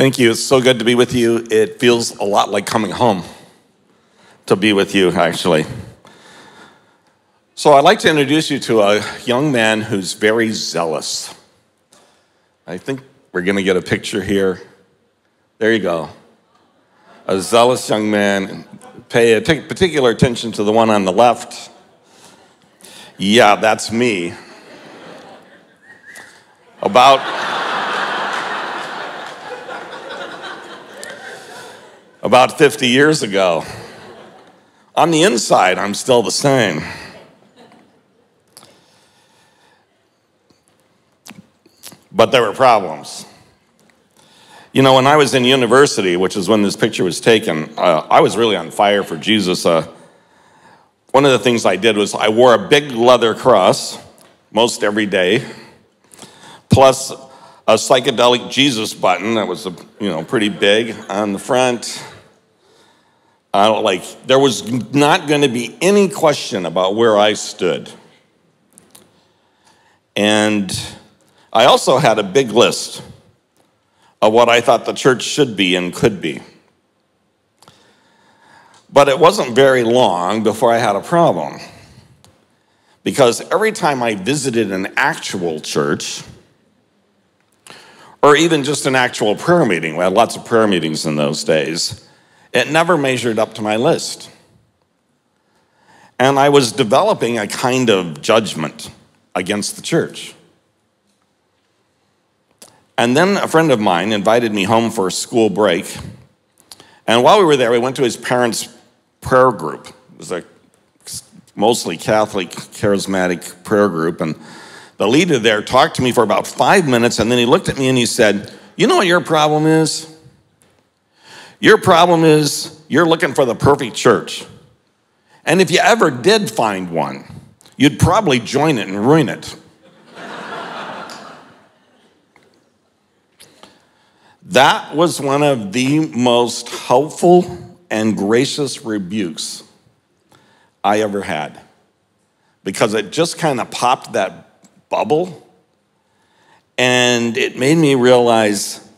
Thank you. It's so good to be with you. It feels a lot like coming home to be with you, actually. So, I'd like to introduce you to a young man who's very zealous. I think we're going to get a picture here. There you go. A zealous young man. Pay particular attention to the one on the left. Yeah, that's me. About about 50 years ago. On the inside, I'm still the same. But there were problems. You know, when I was in university, which is when this picture was taken, uh, I was really on fire for Jesus. Uh, one of the things I did was I wore a big leather cross most every day, plus a psychedelic Jesus button that was, you know, pretty big on the front. I don't like, there was not going to be any question about where I stood. And I also had a big list of what I thought the church should be and could be. But it wasn't very long before I had a problem. Because every time I visited an actual church, or even just an actual prayer meeting, we had lots of prayer meetings in those days, it never measured up to my list. And I was developing a kind of judgment against the church. And then a friend of mine invited me home for a school break. And while we were there, we went to his parents' prayer group. It was a mostly Catholic, charismatic prayer group. And the leader there talked to me for about five minutes, and then he looked at me and he said, You know what your problem is? Your problem is you're looking for the perfect church. And if you ever did find one, you'd probably join it and ruin it. that was one of the most helpful and gracious rebukes I ever had because it just kind of popped that bubble and it made me realize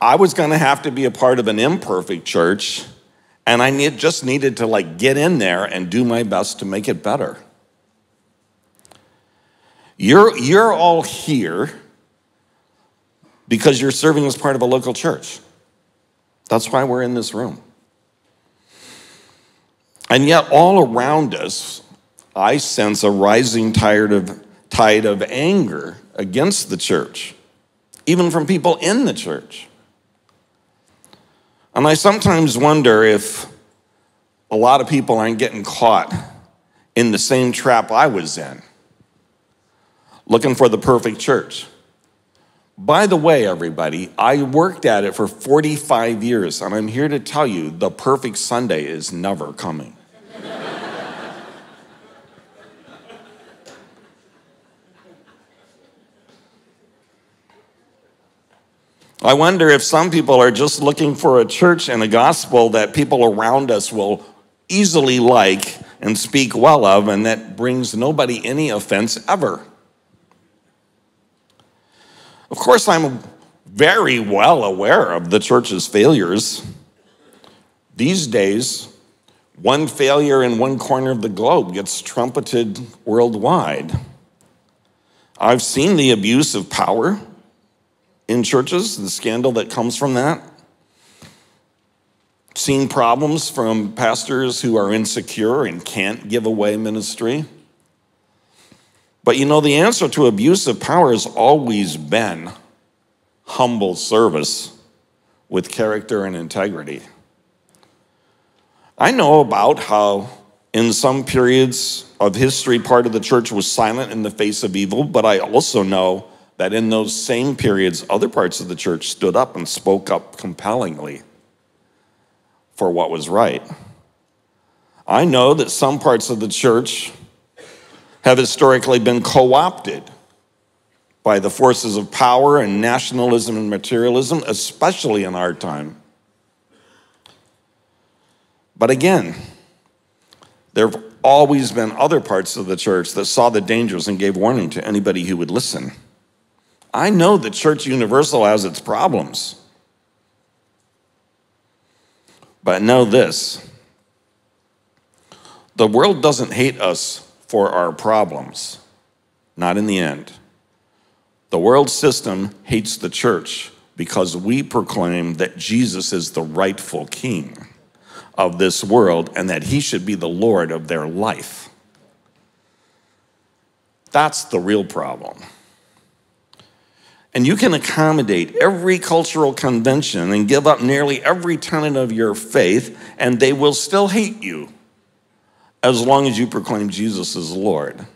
I was going to have to be a part of an imperfect church, and I need, just needed to like get in there and do my best to make it better. You're, you're all here because you're serving as part of a local church. That's why we're in this room. And yet, all around us, I sense a rising tide of, tide of anger against the church, even from people in the church. And I sometimes wonder if a lot of people aren't getting caught in the same trap I was in, looking for the perfect church. By the way, everybody, I worked at it for 45 years, and I'm here to tell you the perfect Sunday is never coming. I wonder if some people are just looking for a church and a gospel that people around us will easily like and speak well of, and that brings nobody any offense ever. Of course, I'm very well aware of the church's failures. These days, one failure in one corner of the globe gets trumpeted worldwide. I've seen the abuse of power in churches, the scandal that comes from that. Seeing problems from pastors who are insecure and can't give away ministry. But you know, the answer to abuse of power has always been humble service with character and integrity. I know about how, in some periods of history, part of the church was silent in the face of evil, but I also know that in those same periods, other parts of the church stood up and spoke up compellingly for what was right. I know that some parts of the church have historically been co opted by the forces of power and nationalism and materialism, especially in our time. But again, there have always been other parts of the church that saw the dangers and gave warning to anybody who would listen. I know the Church Universal has its problems. But know this the world doesn't hate us for our problems, not in the end. The world system hates the church because we proclaim that Jesus is the rightful king of this world and that he should be the Lord of their life. That's the real problem. And you can accommodate every cultural convention and give up nearly every tenet of your faith, and they will still hate you as long as you proclaim Jesus as Lord.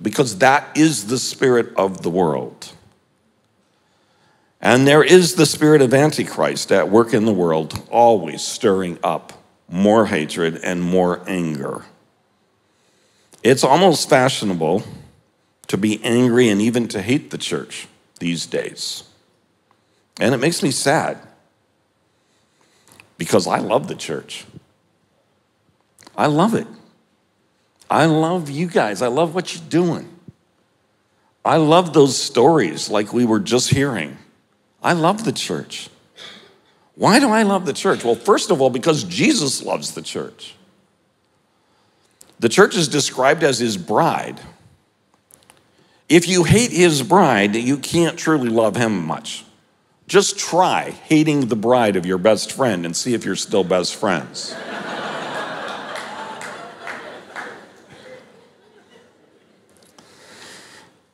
Because that is the spirit of the world. And there is the spirit of Antichrist at work in the world, always stirring up more hatred and more anger. It's almost fashionable to be angry and even to hate the church these days. And it makes me sad because I love the church. I love it. I love you guys. I love what you're doing. I love those stories like we were just hearing. I love the church. Why do I love the church? Well, first of all, because Jesus loves the church. The church is described as his bride. If you hate his bride, you can't truly love him much. Just try hating the bride of your best friend and see if you're still best friends.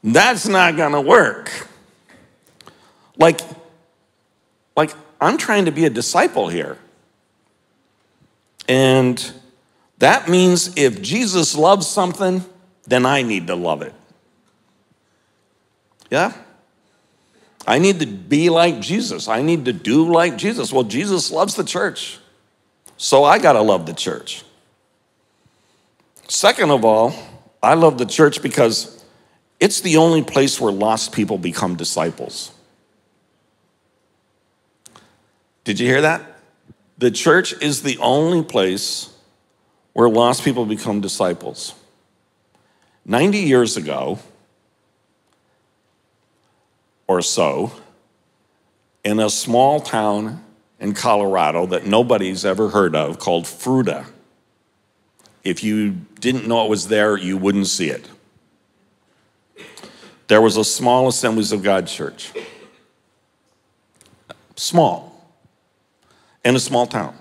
That's not gonna work. Like, like I'm trying to be a disciple here. And that means if Jesus loves something, then I need to love it. Yeah? I need to be like Jesus. I need to do like Jesus. Well, Jesus loves the church. So I got to love the church. Second of all, I love the church because it's the only place where lost people become disciples. Did you hear that? The church is the only place where lost people become disciples. 90 years ago, or so in a small town in Colorado that nobody's ever heard of called Fruita. If you didn't know it was there, you wouldn't see it. There was a small Assemblies of God church. Small. In a small town.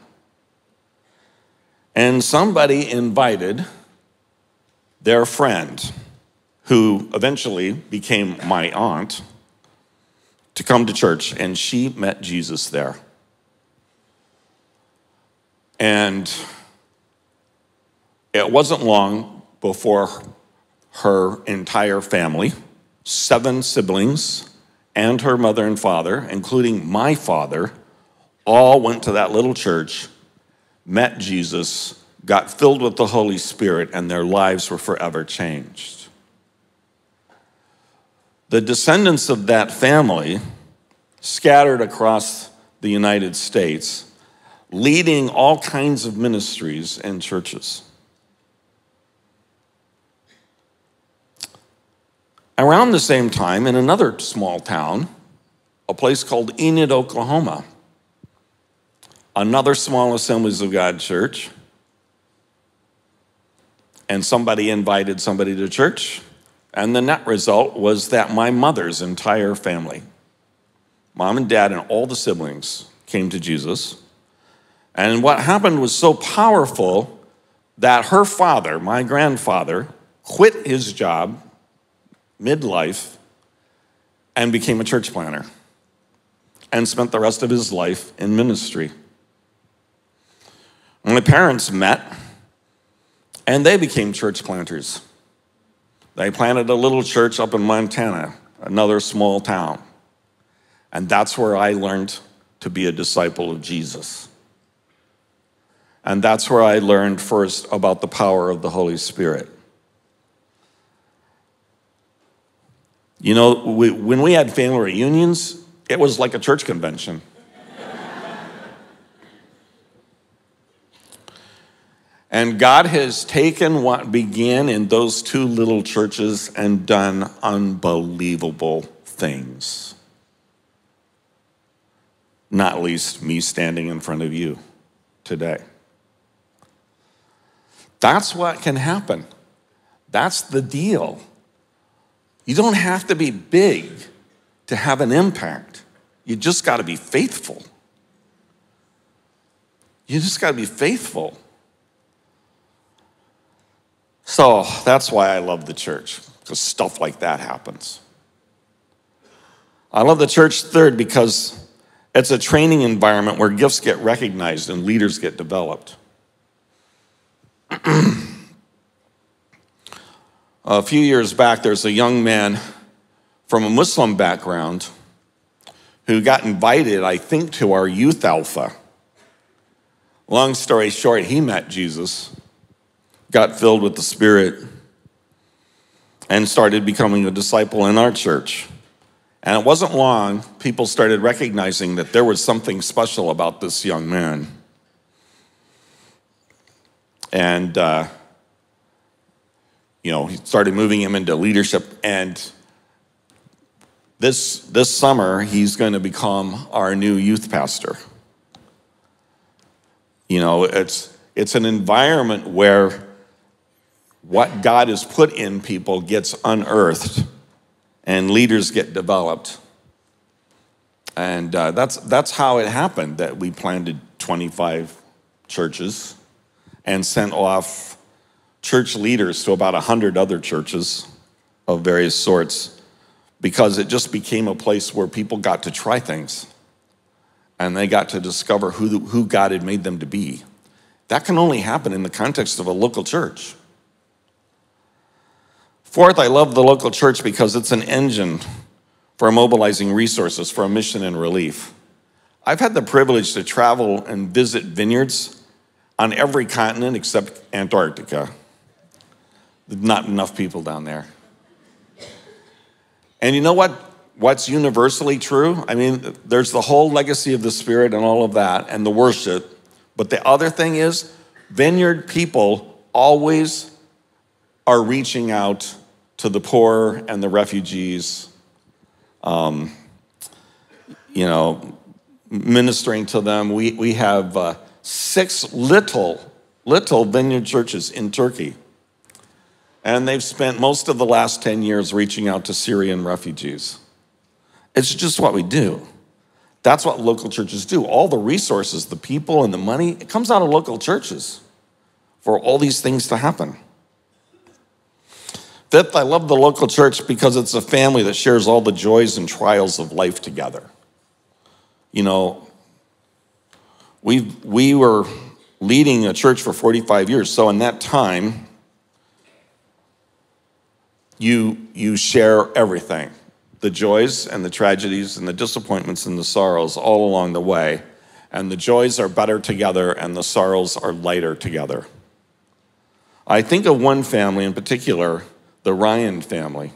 And somebody invited their friend, who eventually became my aunt to come to church, and she met Jesus there. And it wasn't long before her entire family, seven siblings, and her mother and father, including my father, all went to that little church, met Jesus, got filled with the Holy Spirit, and their lives were forever changed. The descendants of that family scattered across the United States, leading all kinds of ministries and churches. Around the same time, in another small town, a place called Enid, Oklahoma, another small Assemblies of God church, and somebody invited somebody to church, and the net result was that my mother's entire family, mom and dad, and all the siblings came to Jesus. And what happened was so powerful that her father, my grandfather, quit his job midlife and became a church planter and spent the rest of his life in ministry. My parents met and they became church planters. They planted a little church up in Montana, another small town. And that's where I learned to be a disciple of Jesus. And that's where I learned first about the power of the Holy Spirit. You know, we, when we had family reunions, it was like a church convention. And God has taken what began in those two little churches and done unbelievable things. Not least me standing in front of you today. That's what can happen. That's the deal. You don't have to be big to have an impact. You just got to be faithful. You just got to be faithful. So that's why I love the church, because stuff like that happens. I love the church, third, because it's a training environment where gifts get recognized and leaders get developed. a few years back, there's a young man from a Muslim background who got invited, I think, to our youth alpha. Long story short, he met Jesus, got filled with the Spirit, and started becoming a disciple in our church. And it wasn't long, people started recognizing that there was something special about this young man. And, uh, you know, he started moving him into leadership. And this, this summer, he's going to become our new youth pastor. You know, it's, it's an environment where what God has put in people gets unearthed and leaders get developed. And uh, that's, that's how it happened that we planted 25 churches and sent off church leaders to about 100 other churches of various sorts because it just became a place where people got to try things and they got to discover who, who God had made them to be. That can only happen in the context of a local church. Fourth, I love the local church because it's an engine for mobilizing resources for a mission and relief. I've had the privilege to travel and visit vineyards on every continent except Antarctica. Not enough people down there. And you know what? What's universally true? I mean, there's the whole legacy of the Spirit and all of that, and the worship. But the other thing is, vineyard people always are reaching out to the poor and the refugees, um, you know, ministering to them. We, we have uh, six little, little vineyard churches in Turkey. And they've spent most of the last 10 years reaching out to Syrian refugees. It's just what we do. That's what local churches do. All the resources, the people, and the money, it comes out of local churches for all these things to happen. Fifth, I love the local church because it's a family that shares all the joys and trials of life together. You know, we we were leading a church for 45 years. So in that time, you, you share everything the joys and the tragedies and the disappointments and the sorrows all along the way. And the joys are better together and the sorrows are lighter together. I think of one family in particular, the Ryan family.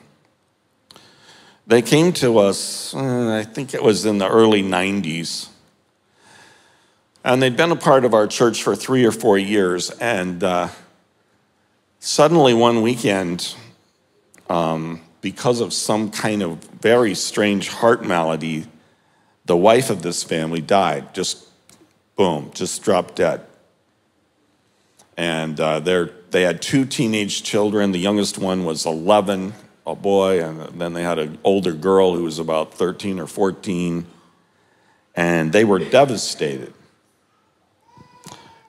They came to us, uh, I think it was in the early 90s. And they'd been a part of our church for three or four years. And uh, suddenly one weekend, um, because of some kind of very strange heart malady, the wife of this family died. Just boom, just dropped dead. And uh, they had two teenage children. The youngest one was 11, a boy, and then they had an older girl who was about 13 or 14. And they were devastated.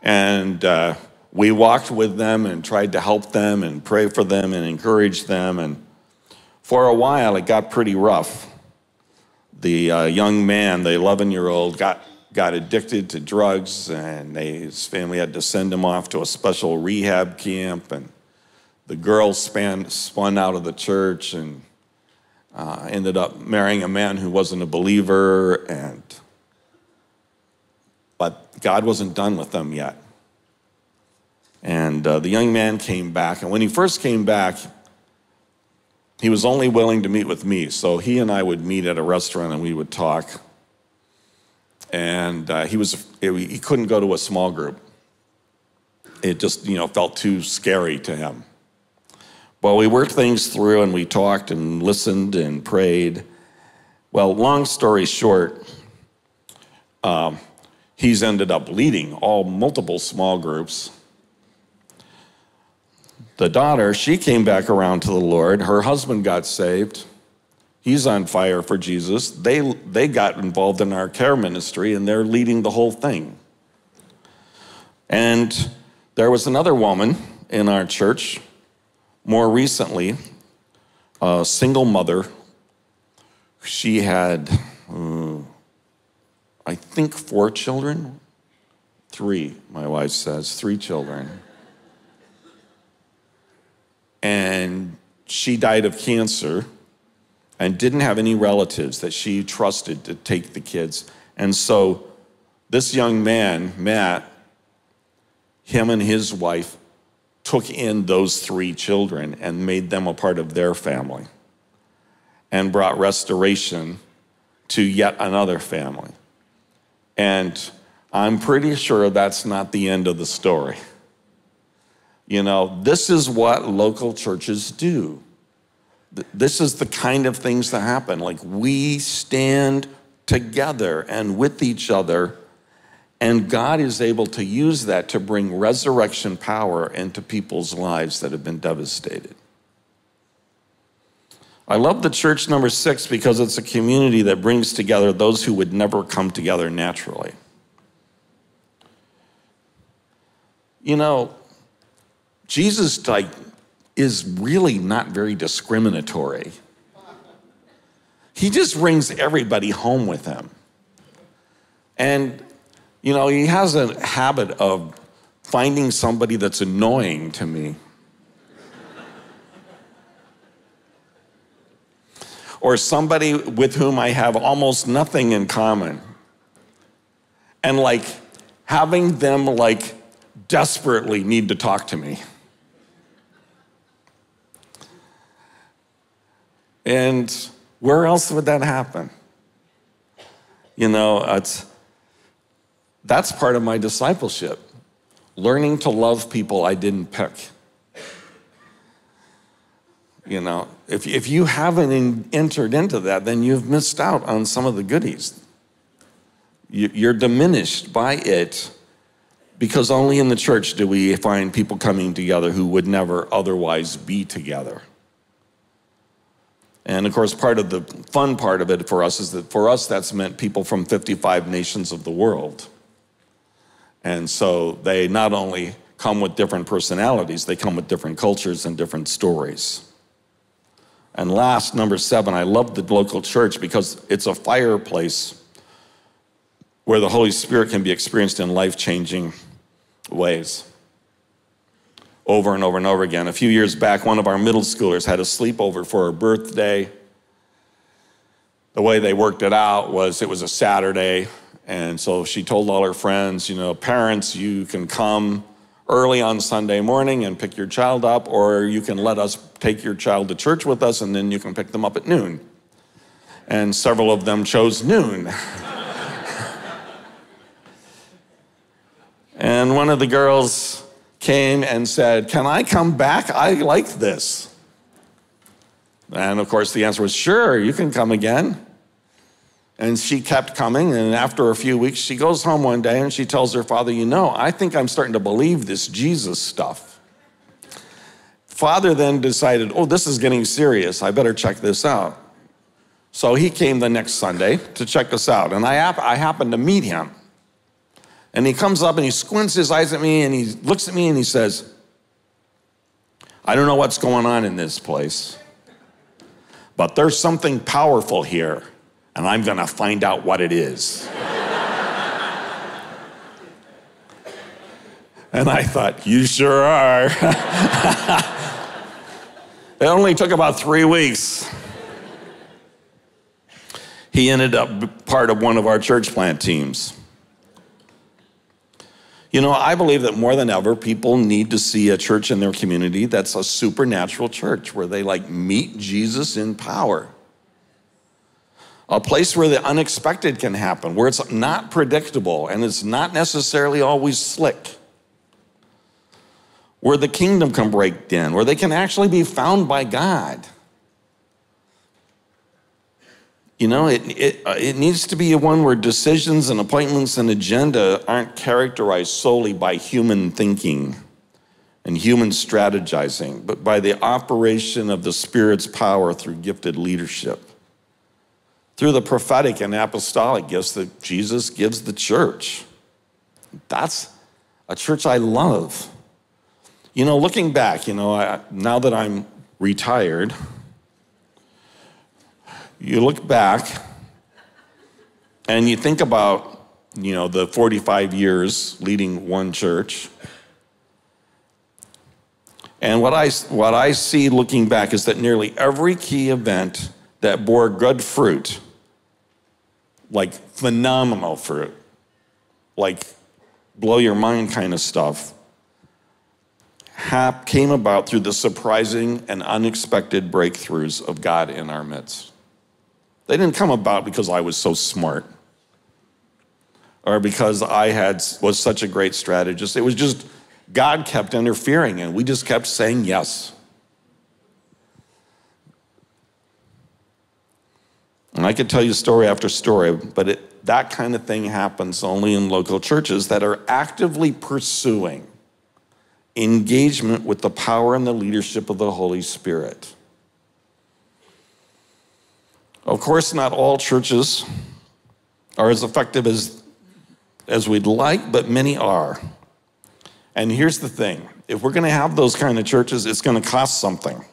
And uh, we walked with them and tried to help them and pray for them and encourage them. And for a while, it got pretty rough. The uh, young man, the 11 year old, got, got addicted to drugs, and they, his family had to send him off to a special rehab camp. And the girl span, spun out of the church and uh, ended up marrying a man who wasn't a believer. And but God wasn't done with them yet. And uh, the young man came back. And when he first came back, he was only willing to meet with me. So he and I would meet at a restaurant and we would talk. And uh, he, was, he couldn't go to a small group. It just, you know, felt too scary to him. Well, we worked things through and we talked and listened and prayed. Well, long story short, um, he's ended up leading all multiple small groups. The daughter, she came back around to the Lord. Her husband got saved. He's on fire for Jesus. They, they got involved in our care ministry and they're leading the whole thing. And there was another woman in our church more recently, a single mother. She had, uh, I think, four children. Three, my wife says, three children. And she died of cancer and didn't have any relatives that she trusted to take the kids. And so this young man, Matt, him and his wife took in those three children and made them a part of their family and brought restoration to yet another family. And I'm pretty sure that's not the end of the story. You know, this is what local churches do. This is the kind of things that happen. Like we stand together and with each other and God is able to use that to bring resurrection power into people's lives that have been devastated. I love the church number six because it's a community that brings together those who would never come together naturally. You know, Jesus like is really not very discriminatory. He just brings everybody home with him. And you know, he has a habit of finding somebody that's annoying to me. or somebody with whom I have almost nothing in common. And like having them like desperately need to talk to me. And where else would that happen? You know, it's that's part of my discipleship, learning to love people I didn't pick. You know, if, if you haven't in, entered into that, then you've missed out on some of the goodies. You, you're diminished by it because only in the church do we find people coming together who would never otherwise be together. And of course, part of the fun part of it for us is that for us, that's meant people from 55 nations of the world. And so they not only come with different personalities, they come with different cultures and different stories. And last, number seven, I love the local church because it's a fireplace where the Holy Spirit can be experienced in life changing ways. Over and over and over again. A few years back, one of our middle schoolers had a sleepover for her birthday. The way they worked it out was it was a Saturday, and so she told all her friends, you know, parents, you can come early on Sunday morning and pick your child up, or you can let us take your child to church with us and then you can pick them up at noon. And several of them chose noon. and one of the girls came and said, Can I come back? I like this. And of course, the answer was, Sure, you can come again. And she kept coming. And after a few weeks, she goes home one day and she tells her father, You know, I think I'm starting to believe this Jesus stuff. Father then decided, Oh, this is getting serious. I better check this out. So he came the next Sunday to check us out. And I, I happened to meet him. And he comes up and he squints his eyes at me and he looks at me and he says, I don't know what's going on in this place, but there's something powerful here and I'm going to find out what it is. and I thought, You sure are. it only took about three weeks. He ended up part of one of our church plant teams. You know, I believe that more than ever, people need to see a church in their community that's a supernatural church where they like meet Jesus in power a place where the unexpected can happen, where it's not predictable and it's not necessarily always slick, where the kingdom can break in, where they can actually be found by God. You know, it, it, uh, it needs to be one where decisions and appointments and agenda aren't characterized solely by human thinking and human strategizing, but by the operation of the Spirit's power through gifted leadership, through the prophetic and apostolic gifts that Jesus gives the church. That's a church I love. You know, looking back, you know, I, now that I'm retired, you look back and you think about, you know, the 45 years leading one church. And what I, what I see looking back is that nearly every key event that bore good fruit, like phenomenal fruit, like blow your mind kind of stuff, came about through the surprising and unexpected breakthroughs of God in our midst. They didn't come about because I was so smart or because I had was such a great strategist. It was just God kept interfering and we just kept saying yes. And I could tell you story after story, but it, that kind of thing happens only in local churches that are actively pursuing engagement with the power and the leadership of the Holy Spirit. Of course, not all churches are as effective as, as we'd like, but many are. And here's the thing if we're going to have those kind of churches, it's going to cost something.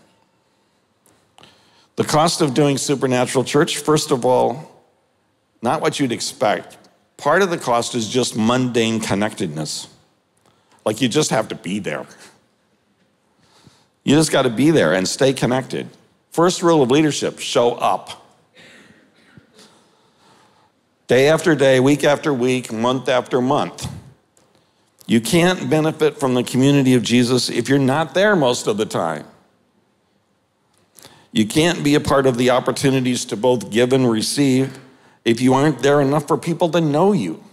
The cost of doing supernatural church, first of all, not what you'd expect. Part of the cost is just mundane connectedness. Like you just have to be there. You just got to be there and stay connected. First rule of leadership show up. Day after day, week after week, month after month. You can't benefit from the community of Jesus if you're not there most of the time. You can't be a part of the opportunities to both give and receive if you aren't there enough for people to know you.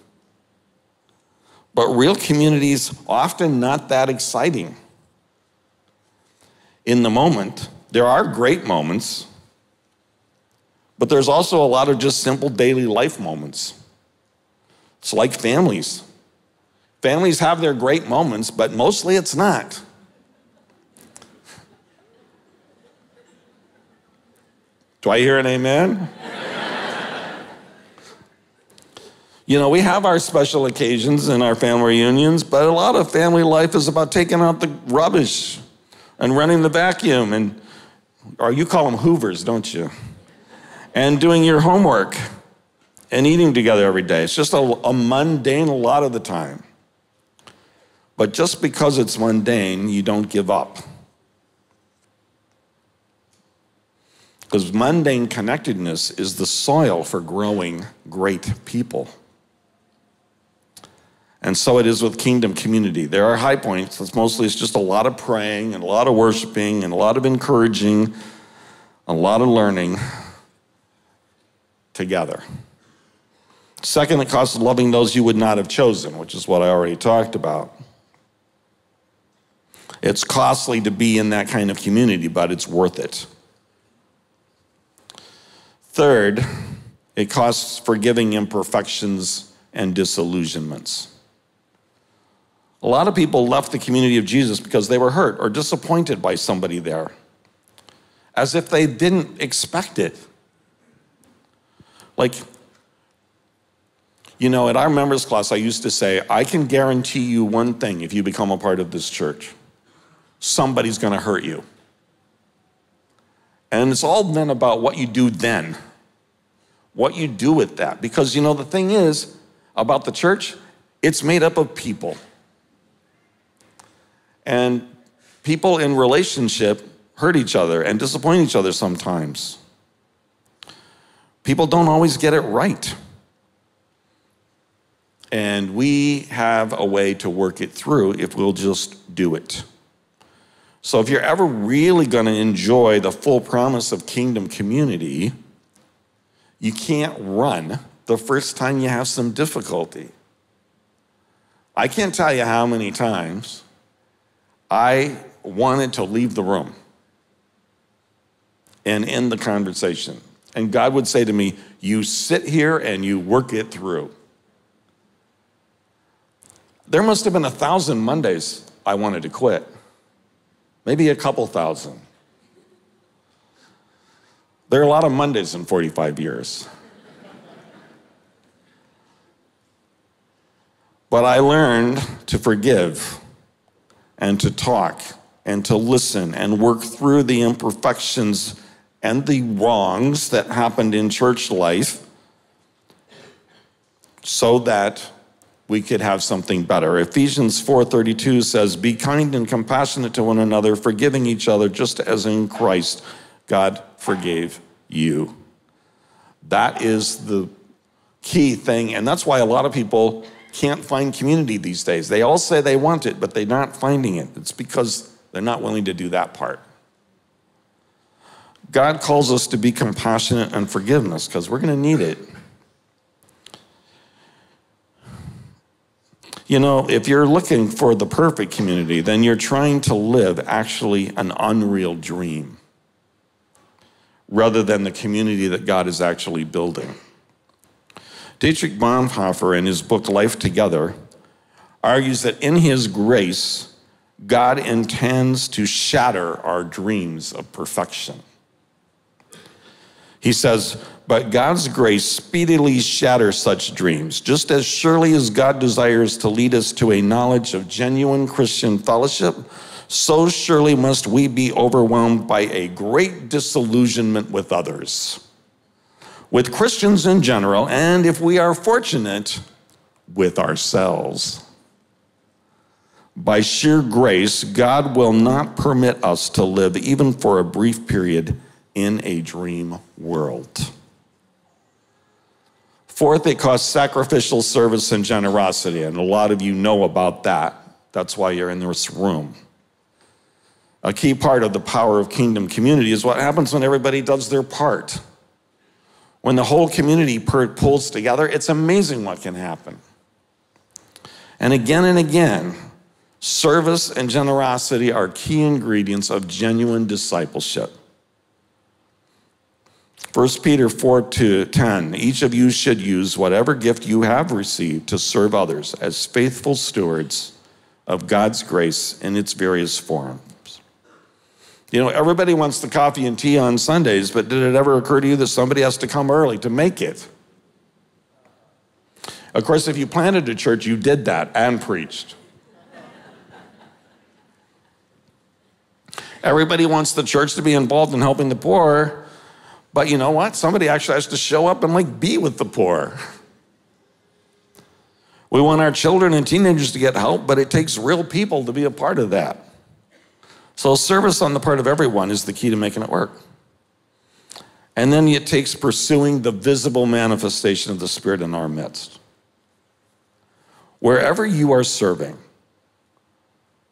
But real communities often not that exciting. In the moment, there are great moments, but there's also a lot of just simple daily life moments. It's like families. Families have their great moments, but mostly it's not. Do I hear an amen? you know, we have our special occasions and our family reunions, but a lot of family life is about taking out the rubbish and running the vacuum and or you call them hoovers, don't you? And doing your homework and eating together every day. It's just a, a mundane a lot of the time. But just because it's mundane, you don't give up. Because mundane connectedness is the soil for growing great people. And so it is with kingdom community. There are high points. It's mostly it's just a lot of praying and a lot of worshiping and a lot of encouraging, a lot of learning together. Second, it costs loving those you would not have chosen, which is what I already talked about. It's costly to be in that kind of community, but it's worth it. Third, it costs forgiving imperfections and disillusionments. A lot of people left the community of Jesus because they were hurt or disappointed by somebody there, as if they didn't expect it. Like, you know, at our members class, I used to say, I can guarantee you one thing if you become a part of this church somebody's going to hurt you. And it's all then about what you do then, what you do with that. Because, you know, the thing is about the church, it's made up of people. And people in relationship hurt each other and disappoint each other sometimes. People don't always get it right. And we have a way to work it through if we'll just do it. So, if you're ever really going to enjoy the full promise of kingdom community, you can't run the first time you have some difficulty. I can't tell you how many times I wanted to leave the room and end the conversation. And God would say to me, You sit here and you work it through. There must have been a thousand Mondays I wanted to quit, maybe a couple thousand. There are a lot of Mondays in 45 years. But I learned to forgive and to talk and to listen and work through the imperfections and the wrongs that happened in church life so that we could have something better. Ephesians 4:32 says, "Be kind and compassionate to one another, forgiving each other just as in Christ God forgave you." That is the key thing, and that's why a lot of people can't find community these days. They all say they want it, but they're not finding it. It's because they're not willing to do that part. God calls us to be compassionate and forgiveness because we're going to need it. You know, if you're looking for the perfect community, then you're trying to live actually an unreal dream rather than the community that God is actually building. Dietrich Bonhoeffer, in his book Life Together, argues that in his grace, God intends to shatter our dreams of perfection. He says, but God's grace speedily shatters such dreams, just as surely as God desires to lead us to a knowledge of genuine Christian fellowship, so surely must we be overwhelmed by a great disillusionment with others, with Christians in general, and if we are fortunate, with ourselves. By sheer grace, God will not permit us to live, even for a brief period, in a dream world. Fourth, it costs sacrificial service and generosity, and a lot of you know about that. That's why you're in this room. A key part of the power of kingdom community is what happens when everybody does their part. When the whole community pulls together, it's amazing what can happen. And again and again, service and generosity are key ingredients of genuine discipleship. 1 Peter 4 to 10, each of you should use whatever gift you have received to serve others as faithful stewards of God's grace in its various forms. You know, everybody wants the coffee and tea on Sundays, but did it ever occur to you that somebody has to come early to make it? Of course, if you planted a church, you did that and preached. Everybody wants the church to be involved in helping the poor, but you know what? Somebody actually has to show up and like be with the poor. We want our children and teenagers to get help, but it takes real people to be a part of that. So, service on the part of everyone is the key to making it work. And then it takes pursuing the visible manifestation of the Spirit in our midst. Wherever you are serving,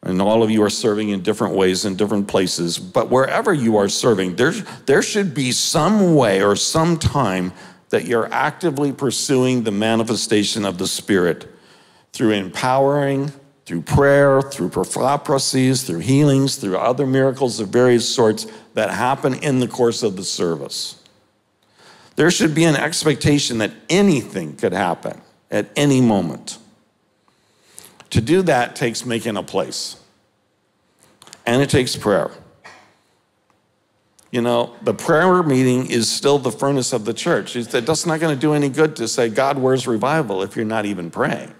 and all of you are serving in different ways in different places, but wherever you are serving, there, there should be some way or some time that you're actively pursuing the manifestation of the Spirit through empowering, through prayer, through prophecies, through healings, through other miracles of various sorts that happen in the course of the service. There should be an expectation that anything could happen at any moment. To do that takes making a place, and it takes prayer. You know, the prayer meeting is still the furnace of the church. It's, that's not going to do any good to say, God, where's revival if you're not even praying.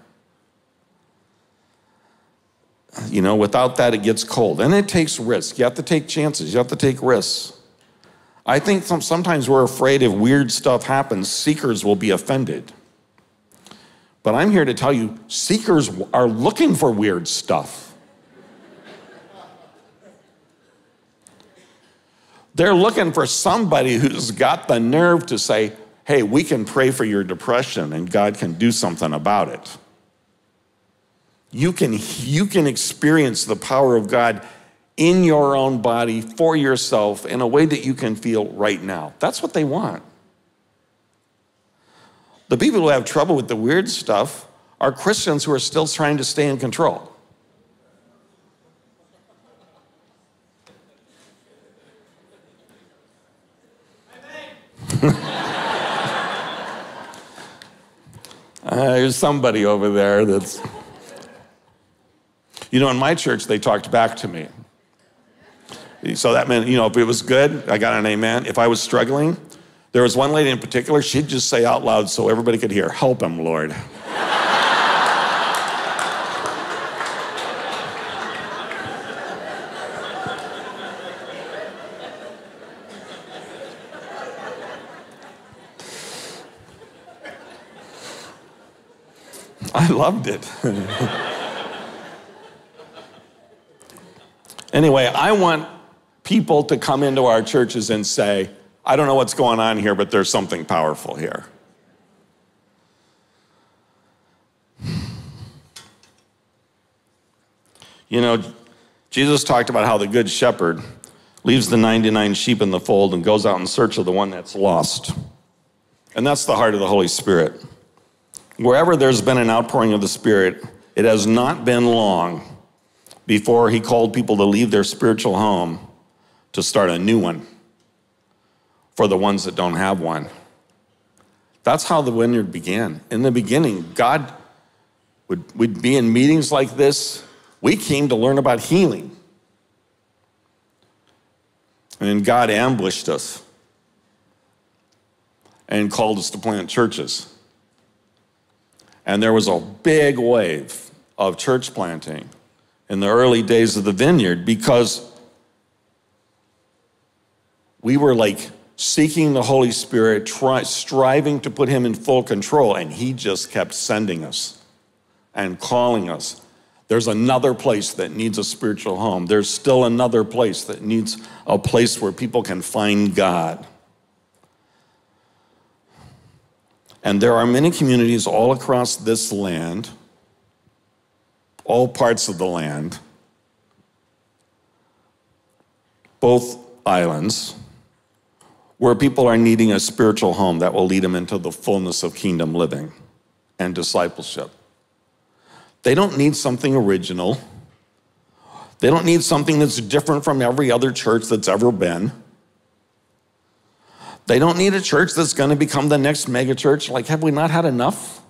You know, without that, it gets cold. And it takes risk. You have to take chances, you have to take risks. I think sometimes we're afraid if weird stuff happens, seekers will be offended. But I'm here to tell you seekers are looking for weird stuff. They're looking for somebody who's got the nerve to say, hey, we can pray for your depression and God can do something about it. You can, you can experience the power of God in your own body for yourself in a way that you can feel right now. That's what they want. The people who have trouble with the weird stuff are Christians who are still trying to stay in control. uh, there's somebody over there that's. You know, in my church, they talked back to me. So that meant, you know, if it was good, I got an amen. If I was struggling, there was one lady in particular, she'd just say out loud so everybody could hear, Help him, Lord. I loved it. anyway, I want people to come into our churches and say, I don't know what's going on here, but there's something powerful here. You know, Jesus talked about how the good shepherd leaves the 99 sheep in the fold and goes out in search of the one that's lost. And that's the heart of the Holy Spirit. Wherever there's been an outpouring of the Spirit, it has not been long before he called people to leave their spiritual home to start a new one for the ones that don't have one. That's how the vineyard began. In the beginning, God would we'd be in meetings like this. We came to learn about healing. And God ambushed us and called us to plant churches. And there was a big wave of church planting in the early days of the vineyard because we were like seeking the Holy Spirit, try, striving to put Him in full control, and He just kept sending us and calling us. There's another place that needs a spiritual home. There's still another place that needs a place where people can find God. And there are many communities all across this land, all parts of the land, both islands, where people are needing a spiritual home that will lead them into the fullness of kingdom living and discipleship. They don't need something original. They don't need something that's different from every other church that's ever been. They don't need a church that's going to become the next megachurch. Like, have we not had enough?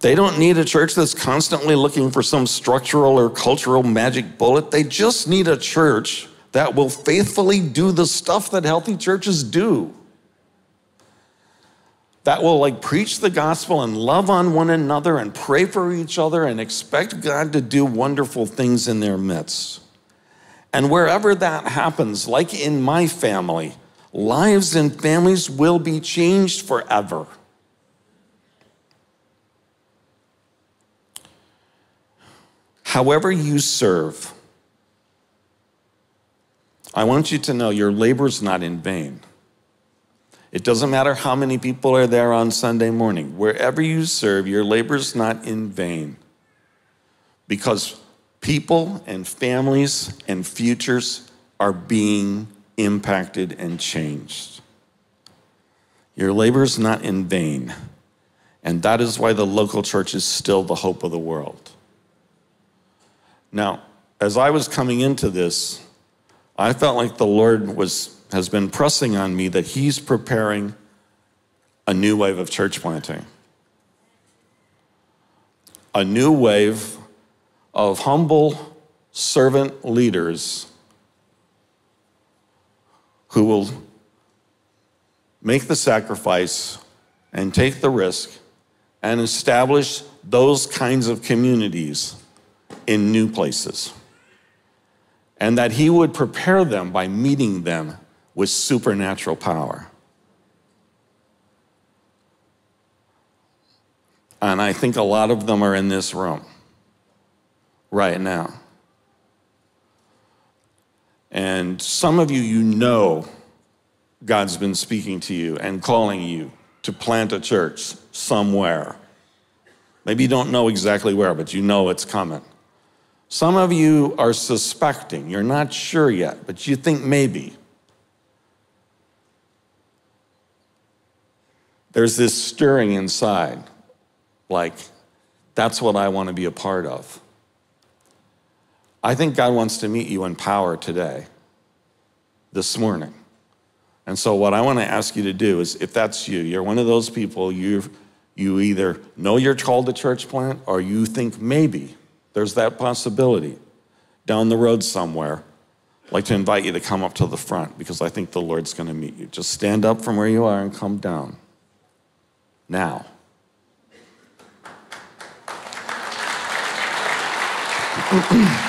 They don't need a church that's constantly looking for some structural or cultural magic bullet. They just need a church that will faithfully do the stuff that healthy churches do. That will like preach the gospel and love on one another and pray for each other and expect God to do wonderful things in their midst. And wherever that happens, like in my family, lives and families will be changed forever. However, you serve, I want you to know your labor is not in vain. It doesn't matter how many people are there on Sunday morning. Wherever you serve, your labor is not in vain. Because People and families and futures are being impacted and changed. Your labor is not in vain. And that is why the local church is still the hope of the world. Now, as I was coming into this, I felt like the Lord was, has been pressing on me that He's preparing a new wave of church planting. A new wave of humble servant leaders who will make the sacrifice and take the risk and establish those kinds of communities in new places. And that he would prepare them by meeting them with supernatural power. And I think a lot of them are in this room right now. And some of you, you know God's been speaking to you and calling you to plant a church somewhere. Maybe you don't know exactly where, but you know it's coming. Some of you are suspecting, you're not sure yet, but you think maybe. There's this stirring inside, like, that's what I want to be a part of. I think God wants to meet you in power today, this morning. And so, what I want to ask you to do is if that's you, you're one of those people, you you either know you're called to church plant or you think maybe there's that possibility down the road somewhere. I'd like to invite you to come up to the front because I think the Lord's going to meet you. Just stand up from where you are and come down. Now.